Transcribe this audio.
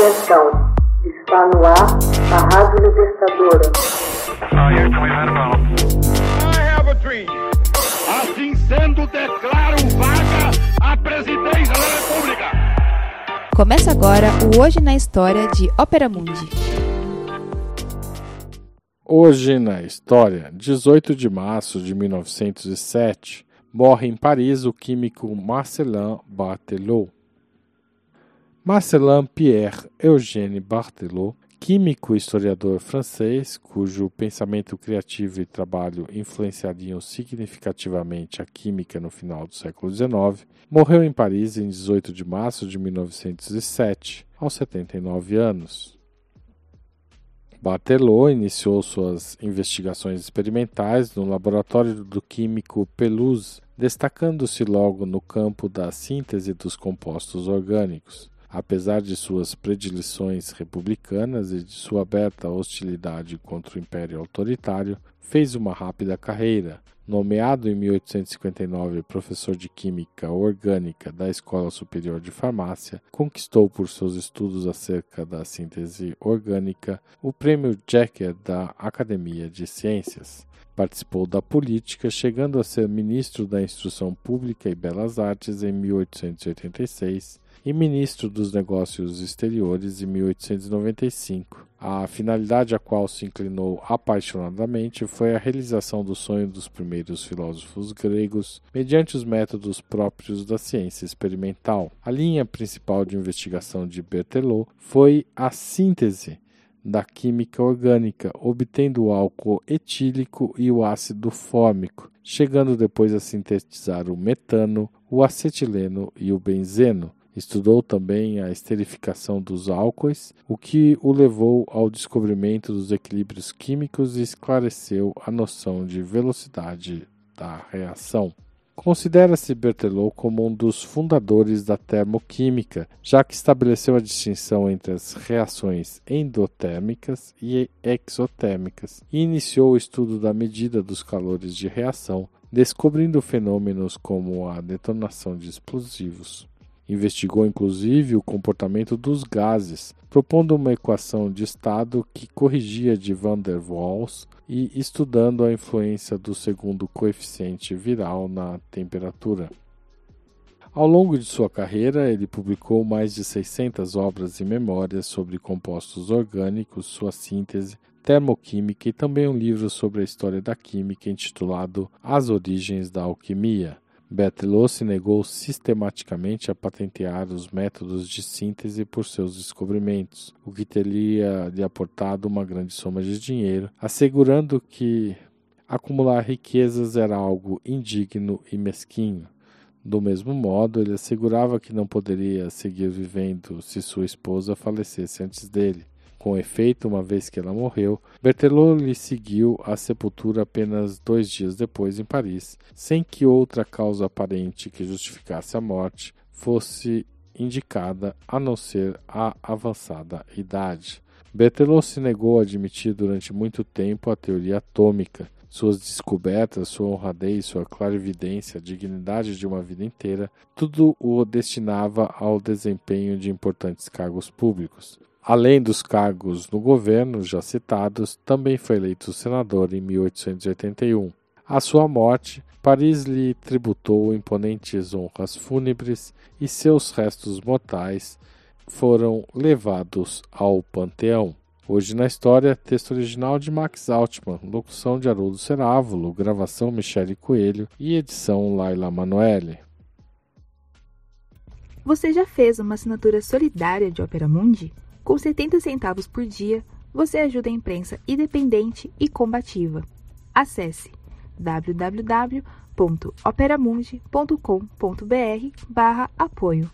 Atenção, está no ar a Rádio Libertadora. Assim sendo, declaro vaga a presidência da República. Começa agora o Hoje na História de Ópera Mundi. Hoje na história, 18 de março de 1907, morre em Paris o químico Marcelin Barthelot. Marcelin Pierre Eugène Barthelot, químico e historiador francês, cujo pensamento criativo e trabalho influenciariam significativamente a química no final do século XIX, morreu em Paris em 18 de março de 1907, aos 79 anos. Barthelot iniciou suas investigações experimentais no laboratório do químico Pelouse, destacando-se logo no campo da síntese dos compostos orgânicos. Apesar de suas predileções republicanas e de sua aberta hostilidade contra o Império Autoritário, fez uma rápida carreira. Nomeado em 1859 professor de Química Orgânica da Escola Superior de Farmácia, conquistou por seus estudos acerca da síntese orgânica o Prêmio Jecker da Academia de Ciências. Participou da política, chegando a ser ministro da Instrução Pública e Belas Artes em 1886 e ministro dos Negócios Exteriores em 1895. A finalidade a qual se inclinou apaixonadamente foi a realização do sonho dos primeiros filósofos gregos mediante os métodos próprios da ciência experimental. A linha principal de investigação de Berthelot foi a síntese da química orgânica, obtendo o álcool etílico e o ácido fórmico, chegando depois a sintetizar o metano, o acetileno e o benzeno. Estudou também a esterificação dos álcoois, o que o levou ao descobrimento dos equilíbrios químicos e esclareceu a noção de velocidade da reação. Considera-se Berthelot como um dos fundadores da termoquímica, já que estabeleceu a distinção entre as reações endotérmicas e exotérmicas e iniciou o estudo da medida dos calores de reação, descobrindo fenômenos como a detonação de explosivos. Investigou inclusive o comportamento dos gases, propondo uma equação de estado que corrigia de van der Waals e estudando a influência do segundo coeficiente viral na temperatura. Ao longo de sua carreira, ele publicou mais de 600 obras e memórias sobre compostos orgânicos, sua síntese, termoquímica e também um livro sobre a história da química intitulado As Origens da Alquimia. Berthelot se negou sistematicamente a patentear os métodos de síntese por seus descobrimentos, o que teria lhe aportado uma grande soma de dinheiro, assegurando que acumular riquezas era algo indigno e mesquinho. Do mesmo modo, ele assegurava que não poderia seguir vivendo se sua esposa falecesse antes dele. Com efeito, uma vez que ela morreu, Berthelot lhe seguiu à sepultura apenas dois dias depois em Paris, sem que outra causa aparente que justificasse a morte fosse indicada a não ser a avançada idade. Berthelot se negou a admitir durante muito tempo a teoria atômica. Suas descobertas, sua honradez, sua clarividência, a dignidade de uma vida inteira, tudo o destinava ao desempenho de importantes cargos públicos. Além dos cargos no governo já citados, também foi eleito senador em 1881. À sua morte, Paris lhe tributou imponentes honras fúnebres e seus restos mortais foram levados ao panteão. Hoje na história, texto original de Max Altman, locução de Haroldo Cerávulo, gravação Michele Coelho e edição Laila Manoeli. Você já fez uma assinatura solidária de Opera Mundi? Com 70 centavos por dia, você ajuda a imprensa independente e combativa. Acesse www.operamundi.com.br/apoio.